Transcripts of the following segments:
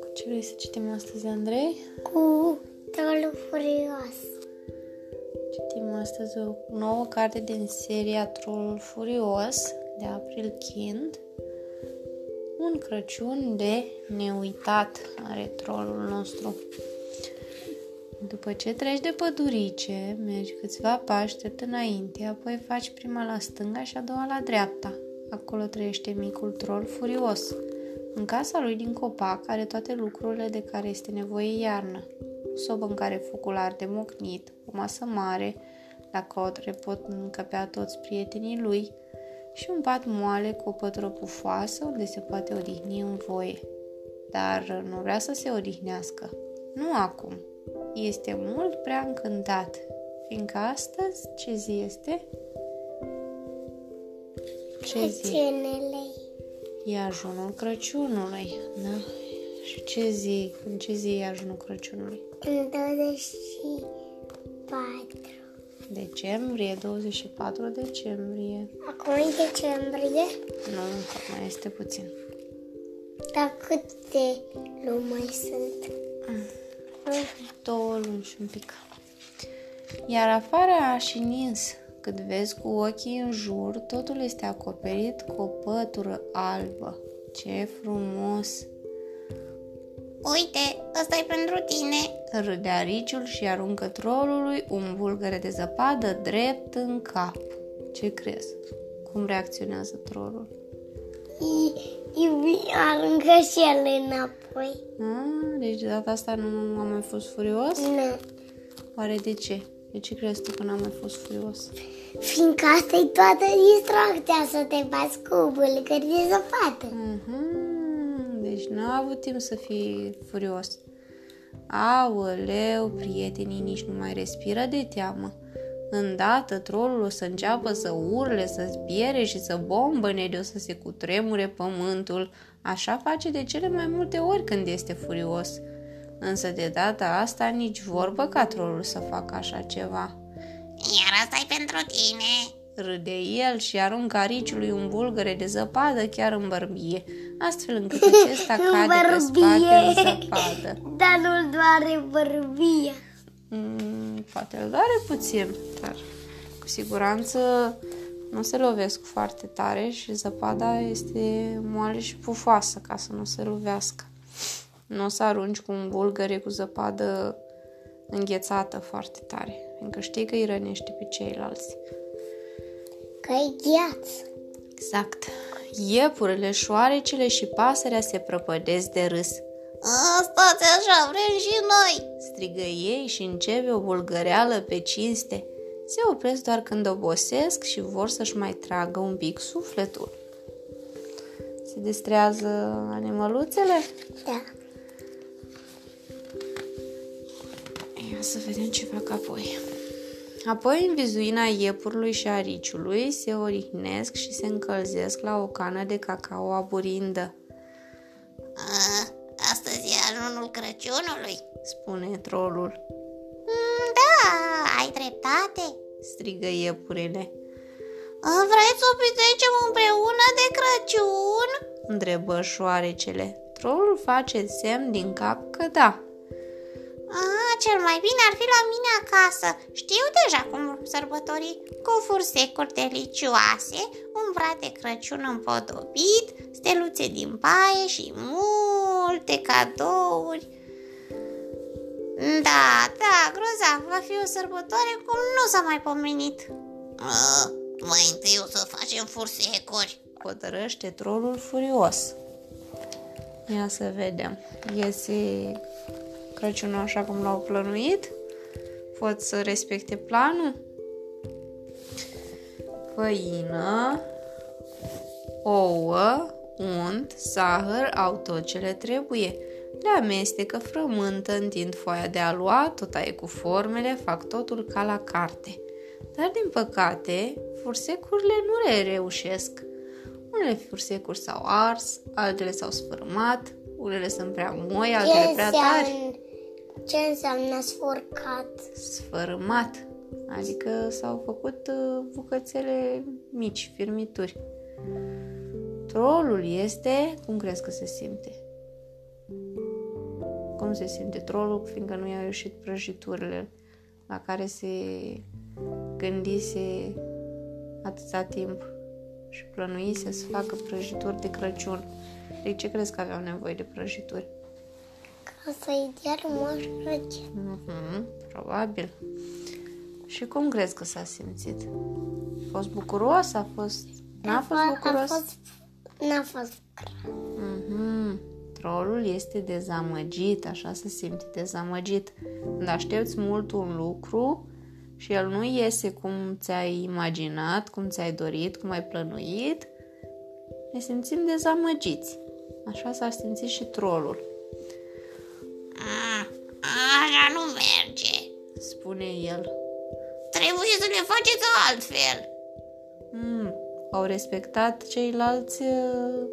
Cu ce vrei să citim astăzi, Andrei? Cu trolul furios. Citim astăzi o nouă carte din seria Trollul Furios de April Kind. Un Crăciun de neuitat are trolul nostru. După ce treci de pădurice, mergi câțiva pași drept înainte, apoi faci prima la stânga și a doua la dreapta. Acolo trăiește micul troll furios. În casa lui din copac are toate lucrurile de care este nevoie iarnă. O sobă în care focul arde mocnit, o masă mare, la cotre pot încăpea toți prietenii lui și un pat moale cu o pătură pufoasă unde se poate odihni în voie. Dar nu vrea să se odihnească. Nu acum, este mult prea încântat, fiindcă astăzi ce zi este? Ce zi? Crăciunele. E ajunul Crăciunului, da? Și ce zi, în ce zi e ajunul Crăciunului? În 24. Decembrie, 24 decembrie. Acum e decembrie. Nu, încă mai este puțin. Dar câte luni mai sunt? Două luni și un pic. Iar afară a și nins. Cât vezi cu ochii în jur, totul este acoperit cu o pătură albă. Ce frumos! Uite, ăsta e pentru tine. Râde ariciul și aruncă trolului un bulgăre de zăpadă drept în cap. Ce crezi? Cum reacționează trolul? I, i, aruncă și el înapoi. Ah, deci de data asta nu am mai fost furios? Nu. Oare de ce? De ce crezi tu că n-am mai fost furios? Fiindcă asta e toată distracția să te bați cu bulgări de zăpadă. Mhm, Deci n-a avut timp să fii furios. Aoleu, prietenii nici nu mai respiră de teamă. Îndată trolul o să înceapă să urle, să zbiere și să bombăne de o să se cutremure pământul. Așa face de cele mai multe ori când este furios. Însă de data asta nici vorbă ca trolul să facă așa ceva. Iar asta e pentru tine. Râde el și aruncă ariciului un bulgăre de zăpadă chiar în bărbie, astfel încât acesta cade pe spate în zăpadă. Dar nu doare bărbia. Mm, poate îl doare puțin, dar cu siguranță nu se lovesc foarte tare și zăpada este moale și pufoasă ca să nu se lovească. Nu o să arunci cu un bulgăre cu zăpadă înghețată foarte tare, fiindcă știi că îi rănește pe ceilalți. Că e gheață. Exact. Iepurele, șoarecele și pasărea se prăpădesc de râs. Stați așa, vrem și noi. Strigă ei și începe o bulgăreală pe cinste. Se opresc doar când obosesc și vor să-și mai tragă un pic sufletul. Se destrează animăluțele? Da. Ia să vedem ce fac apoi. Apoi, în vizuina iepurului și a riciului, se odihnesc și se încălzesc la o cană de cacao aburindă. A, astăzi e anunul Crăciunului. Spune trolul. Mm, Da, ai dreptate. Strigă iepurele. Vreți să o petrecem împreună de Crăciun? Întrebă șoarecele. Trolul face semn din cap că da. Ah, cel mai bine ar fi la mine acasă. Știu deja cum sărbători cu fursecuri delicioase, un brad de Crăciun împodobit, steluțe din paie și multe cadouri. Da, da, grozav, va fi o sărbătoare cum nu s-a mai pomenit. Ah, mai întâi o să facem fursecuri. Hotărăște trolul furios. Ia să vedem. Iese Crăciunul așa cum l-au plănuit? Pot să respecte planul? Făină, ouă, unt, zahăr au tot ce le trebuie. Le amestecă, frământă, întind foaia de aluat, tot taie cu formele, fac totul ca la carte. Dar, din păcate, fursecurile nu le reușesc. Unele fursecuri s-au ars, altele s-au sfârmat, unele sunt prea moi, altele prea tari. Ce înseamnă sfurcat? Sfărâmat. Adică s-au făcut uh, bucățele mici, firmituri. Trolul este, cum crezi că se simte? Cum se simte trolul, fiindcă nu i-au ieșit prăjiturile la care se gândise atâta timp și plănuise să facă prăjituri de Crăciun. De ce crezi că aveau nevoie de prăjituri? Ca să-i dea Moș Crăciun. Mm-hmm, probabil. Și cum crezi că s-a simțit? A fost bucuros? A fost... N-a fost bucuros? A fost... N-a fost Mm-hmm. Trolul este dezamăgit, așa se simte dezamăgit. Când aștepți mult un lucru și el nu iese cum ți-ai imaginat, cum ți-ai dorit, cum ai plănuit, ne simțim dezamăgiți. Așa s-ar simți și trolul. A, așa nu merge. Spune el. Trebuie să le faceți altfel. Mm, au respectat ceilalți uh,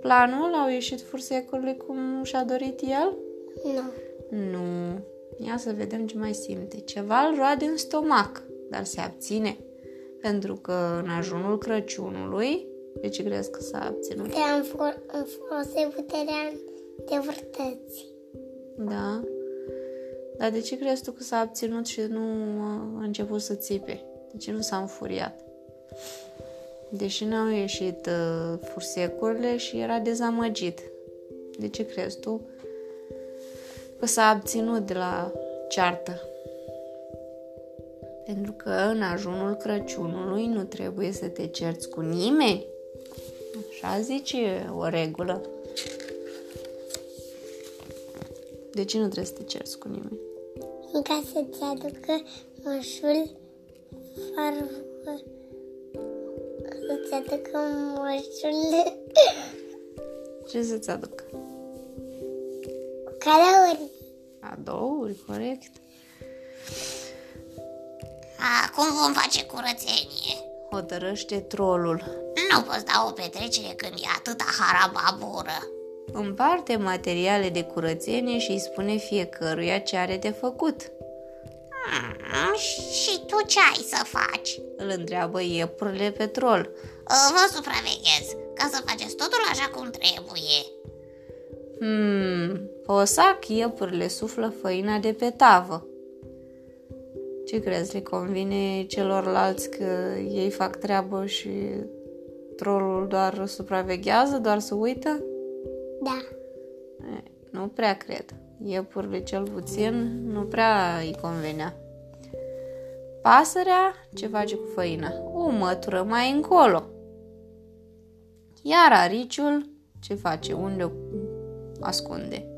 planul? Au ieșit fursecurile cum și-a dorit el? Nu. Nu. Ia să vedem ce mai simte. Ceva îl roade în stomac, dar se abține. Pentru că în ajunul Crăciunului, de ce crezi că s-a abținut? Te am folosit puterea de vârtăți. Da. Dar de ce crezi tu că s-a abținut și nu a început să țipe? De ce nu s-a înfuriat? Deși n-au ieșit uh, fursecurile și era dezamăgit. De ce crezi tu că s-a abținut de la ceartă? Pentru că în ajunul Crăciunului nu trebuie să te cerți cu nimeni. Așa zice o regulă. De ce nu trebuie să te cerți cu nimeni? Ca să-ți aducă moșul farfur. Să-ți aducă moșul Ce să-ți aduc? caleuri. Cadouri, corect. Acum vom face curățenie. Hotărăște trolul. Nu poți da o petrecere când e atâta harababură. Împarte materiale de curățenie și îi spune fiecăruia ce are de făcut. Mm, și tu ce ai să faci? Îl întreabă iepurile pe trol. Vă supraveghez, ca să faceți totul așa cum trebuie. Hmm, posac iepurile suflă făina de pe tavă. Ce crezi, le convine celorlalți că ei fac treabă și trolul doar supraveghează, doar să uită? Da. E, nu prea cred. Iepurile cel puțin nu prea îi convenea. Pasărea ce face cu făina? O mătură mai încolo. Iar ariciul ce face? Unde o ascunde?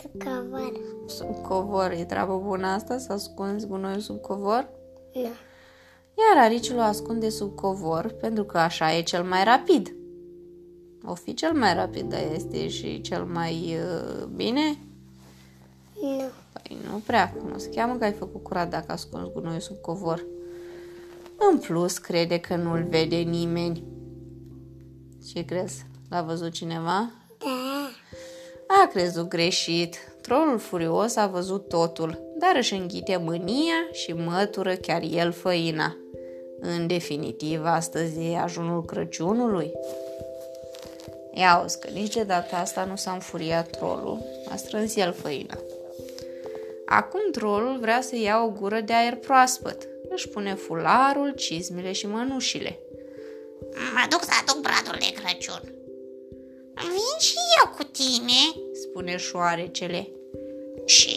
Să covară. Sub covor. E treabă bună asta? Să ascunzi gunoiul sub covor? Nu. Iar ariciul o ascunde sub covor pentru că așa e cel mai rapid. O fi cel mai rapid, dar este și cel mai uh, bine? Nu. Păi nu prea, nu se cheamă că ai făcut curat dacă ascunzi gunoiul sub covor. În plus, crede că nu-l vede nimeni. Ce crezi? L-a văzut cineva? Da. A crezut greșit. Trolul furios a văzut totul, dar își înghite mânia și mătură chiar el făina. În definitiv, astăzi e ajunul Crăciunului. Ia o că nici de data asta nu s-a înfuriat trolul, a strâns el făina. Acum trolul vrea să ia o gură de aer proaspăt. Își pune fularul, cizmile și mănușile. Mă duc să aduc bradul de Crăciun. Vin și eu cu tine. Spune șoarecele. Și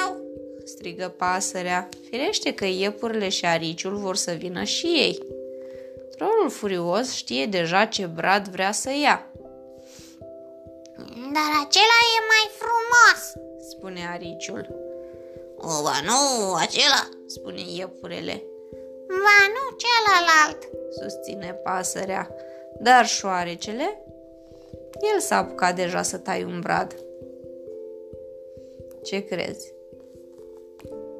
eu. Strigă pasărea. Firește că iepurile și ariciul vor să vină și ei. Trolul furios știe deja ce brad vrea să ia. Dar acela e mai frumos. Spune ariciul. O, ba nu, acela. Spune iepurele. Ba nu, celălalt. Susține pasărea. Dar șoarecele? El s-a apucat deja să tai un brad. Ce crezi?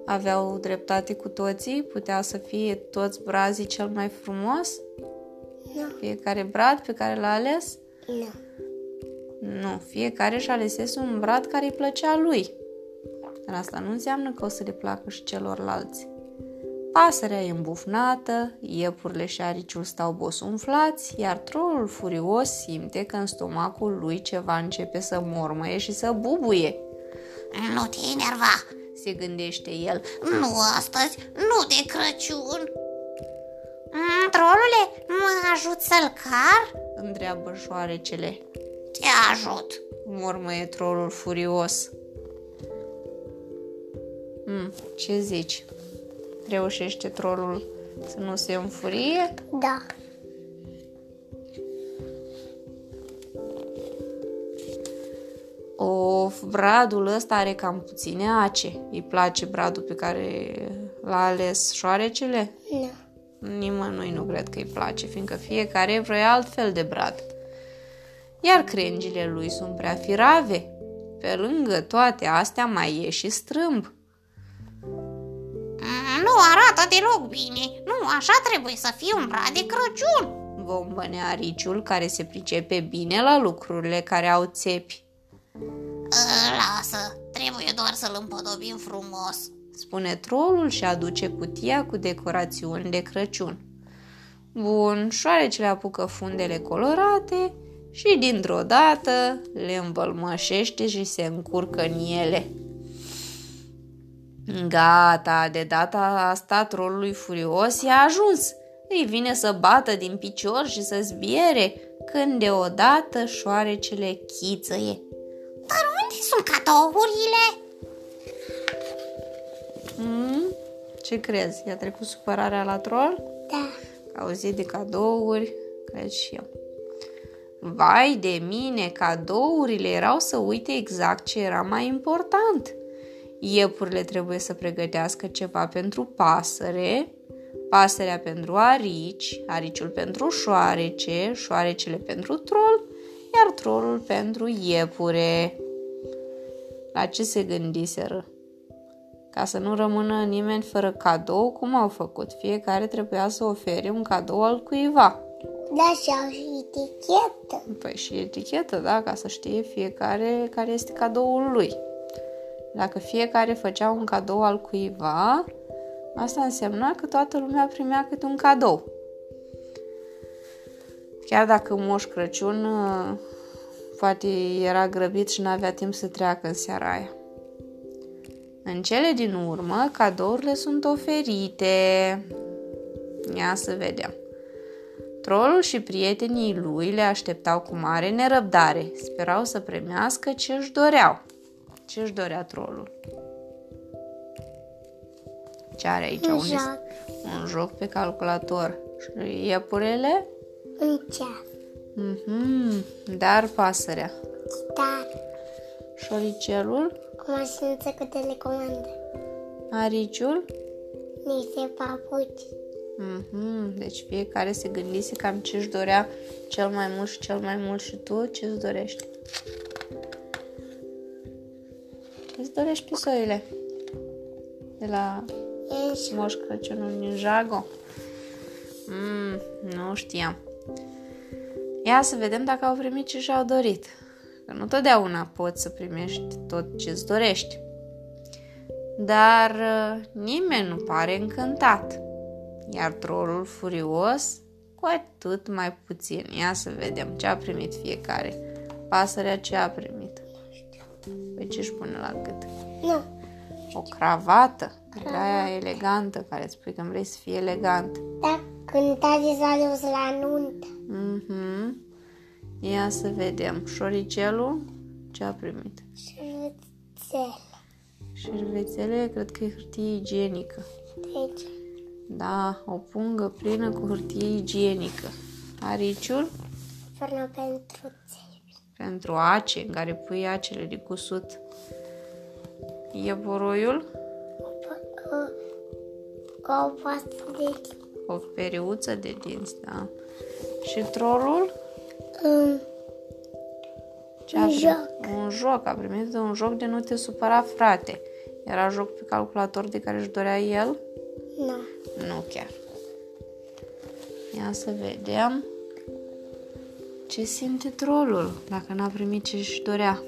Aveau dreptate cu toții? Putea să fie toți brazii cel mai frumos? Nu. Fiecare brad pe care l-a ales? Nu. Nu, fiecare și alesese un brad care îi plăcea lui. dar asta nu înseamnă că o să le placă și celorlalți. Pasărea e îmbufnată, iepurile și ariciul stau bosunflați, iar trolul furios simte că în stomacul lui ceva începe să mormăie și să bubuie. Nu te enerva, Se gândește el. nu astăzi, nu de Crăciun. Mm, Trolule, mă ajut să-l car? Întreabă șoarecele. Te ajut. Mormăie trolul furios. Mm, ce zici? Reușește trolul să nu se înfurie? Da. Of, bradul ăsta are cam puține ace. Îi place bradul pe care l-a ales șoarecele? Nu. Nimănui nu cred că îi place, fiindcă fiecare vrea altfel de brad. Iar crengile lui sunt prea firave. Pe lângă toate astea mai e și strâmb. Mm, Nu arată deloc bine. Nu, așa trebuie să fie un brad de Crăciun. Bombăne ariciul care se pricepe bine la lucrurile care au țepi. Ă, Lasă, trebuie doar să-l împodobim frumos. Spune trolul și aduce cutia cu decorațiuni de Crăciun. Bun, șoarecele apucă fundele colorate și dintr-o dată le învălmășește și se încurcă în ele. Gata, de data asta trolului furios i-a ajuns. Îi vine să bată din picior și să zbiere, când deodată șoarecele chițăie. Dar unde sunt cadourile? Mm? Ce crezi? I-a trecut supărarea la troll? Da. Auzit de cadouri, cred și eu. Vai de mine, cadourile erau să uite exact ce era mai important. Iepurile trebuie să pregătească ceva pentru pasăre, pasărea pentru arici, ariciul pentru șoarece, șoarecele pentru trol, iar trolul pentru iepure. La ce se gândiseră? Ca să nu rămână nimeni fără cadou, cum au făcut? Fiecare trebuia să ofere un cadou al cuiva. Da, și au și etichetă. Păi și etichetă, da, ca să știe fiecare care este cadoul lui. Dacă fiecare făcea un cadou al cuiva, asta însemna că toată lumea primea câte un cadou. Chiar dacă Moș Crăciun uh, poate era grăbit și n-avea timp să treacă în seara aia. În cele din urmă, cadourile sunt oferite. Ia să vedem. Trolul și prietenii lui le așteptau cu mare nerăbdare. Sperau să primească ce își doreau. Ce își dorea trolul? Ce are aici? Un Unde- joc. Un joc pe calculator. Și iepurele? Un ceas. Mhm. Dar pasărea. Dar Șoricelul? o mașinuță cu telecomandă. Ariciul? Niște papuci. Mhm. Deci fiecare se gândise cam ce își dorea cel mai mult și cel mai mult și tu ce îți dorești. Îți dorești pisoile de la Ești Moș Crăciunul Ninjago? Mm, nu știam. Ia să vedem dacă au primit ce și-au dorit. Că nu totdeauna poți să primești tot ce îți dorești. Dar uh, nimeni nu pare încântat. Iar trolul furios cu atât mai puțin. Ia să vedem ce a primit fiecare. Pasărea ce a primit? Păi ce își pune la gât? Nu. O cravată. De aia elegantă, care îți spui că vrei să fie elegant. Da, când tati s-a dus la nuntă. Mhm. Ia să vedem. Șoricelul ce a primit? Șervețel. Șervețele, cred că e hârtie igienică. Deci, Da, o pungă plină cu hârtie igienică. Ariciul până pentru țevi. pentru ace, în care pui acele de cusut. Ieporoiul, O, o, o pastă de o periuță de dinți, da. Și trolul, um, ce a Un primit? joc. Un joc, a primit un joc de nu te supăra, frate. Era joc pe calculator de care își dorea el? nu. Nu chiar. Ia să vedem ce simte trolul dacă n-a primit ce își dorea.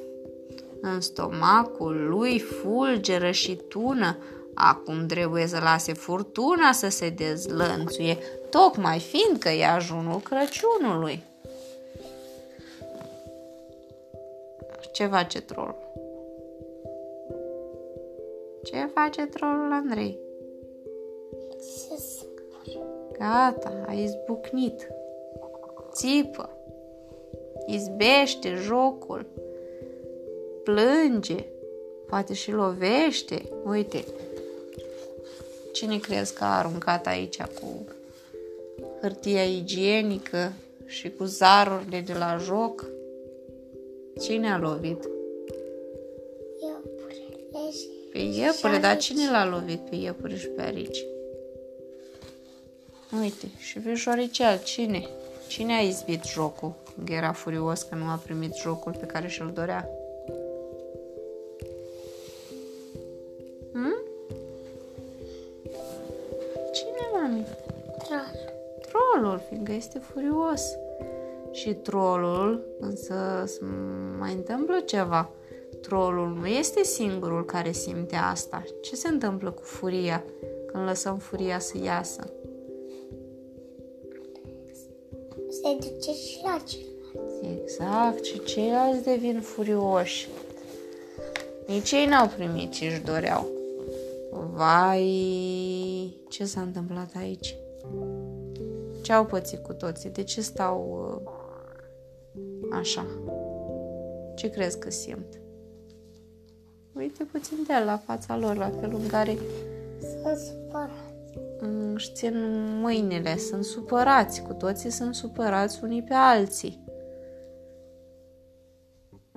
În stomacul lui fulgeră și tună. Acum trebuie să lase furtuna să se dezlănțuie, tocmai fiindcă e ajunul Crăciunului. Ce face troll? Ce face trollul, Andrei? Gata, a izbucnit. Țipă. Izbește jocul. Plânge. Poate și lovește. Uite. Cine crezi că a aruncat aici cu hârtia igienică și cu zarurile de la joc? Cine a lovit? Pe iepure, dar cine l-a lovit pe iepure și pe arici? Uite, și pe șoricel, cine? Cine a izbit jocul? Era furios că nu a primit jocul pe care și-l dorea. Hmm? Cine, mami? Troll. Trollul, fiindcă este furios. Și trollul, însă mai întâmplă ceva. Trollul nu este singurul care simte asta. Ce se întâmplă cu furia când lăsăm furia să iasă? Se duce și la ceilalți. Exact, și ceilalți devin furioși. Nici ei n-au primit ce își doreau. Vai, ce s-a întâmplat aici? Ce au pățit cu toții? De ce stau uh, așa? Ce crezi că simt? Uite puțin de la fața lor, la felul în care Sunt supărat. Își țin mâinile, sunt supărați, cu toții sunt supărați unii pe alții.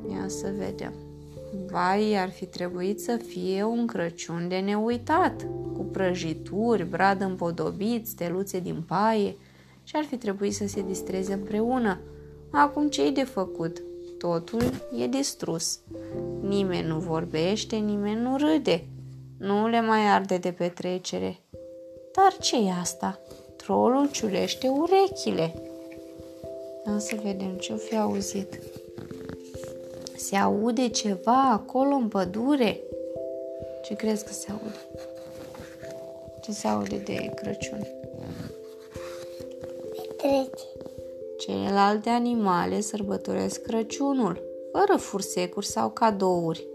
Ia să vedem. Vai, ar fi trebuit să fie un Crăciun de neuitat, cu prăjituri, brad împodobit, steluțe din paie și ar fi trebuit să se distreze împreună. Acum ce-i de făcut? Totul e distrus. Nimeni nu vorbește, nimeni nu râde. Nu le mai arde de petrecere. Dar ce e asta? Trolul ciulește urechile. Ia să vedem ce-o fi auzit. Se aude ceva acolo în pădure? Ce crezi că se aude? Ce se aude de Crăciun? Petrece. Celelalte animale sărbătoresc Crăciunul, fără fursecuri sau cadouri.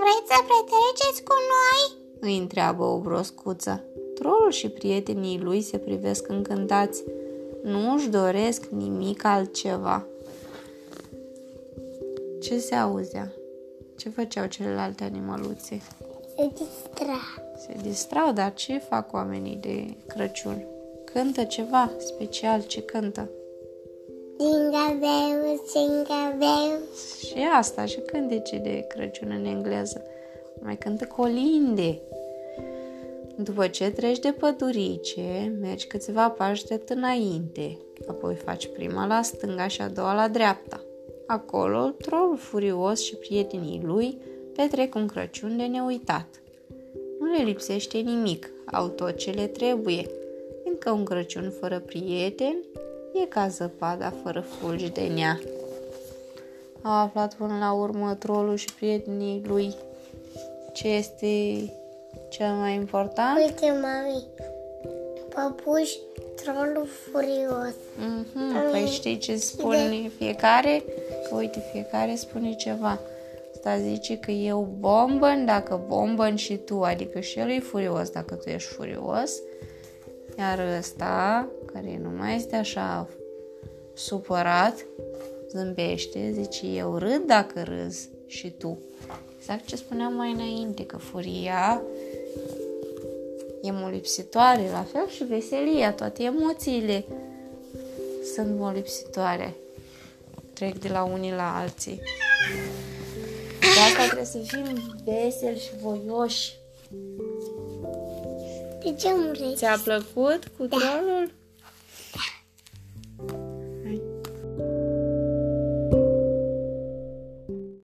Vreți să petreceți cu noi? Îi întreabă o broscuță. Trolul și prietenii lui se privesc încântați. Nu își doresc nimic altceva. Ce se auzea? Ce făceau celelalte animăluțe? Se distra. Se distrau, dar ce fac oamenii de Crăciun? Cântă ceva special, ce cântă? Jingle bells, jingle bells. Și asta, și cântece de Crăciun în engleză. Mai cântă colinde. După ce treci de pădurice, mergi câțiva pași drept înainte, apoi faci prima la stânga și a doua la dreapta. Acolo, trolul furios și prietenii lui petrec un Crăciun de neuitat. Nu le lipsește nimic, au tot ce le trebuie, fiindcă un Crăciun fără prieteni e ca zăpada fără fulgi de nea. Au aflat până la urmă trolul și prietenii lui ce este cel mai important? Uite, mami. Păpuș, trolul furios. Mm-hmm. Păi știi ce spune fiecare? Că uite, fiecare spune ceva. Asta zice că eu bombăn dacă bombăn și tu, adică și el e furios dacă tu ești furios. Iar ăsta, care nu mai este așa supărat, zâmbește, zice eu râd dacă râzi și tu. Exact ce spuneam mai înainte, că furia e molipsitoare, la fel și veselia, toate emoțiile sunt molipsitoare. Trec de la unii la alții. De asta trebuie să fim veseli și voioși. De ce mureți? Ți-a plăcut cu trolul?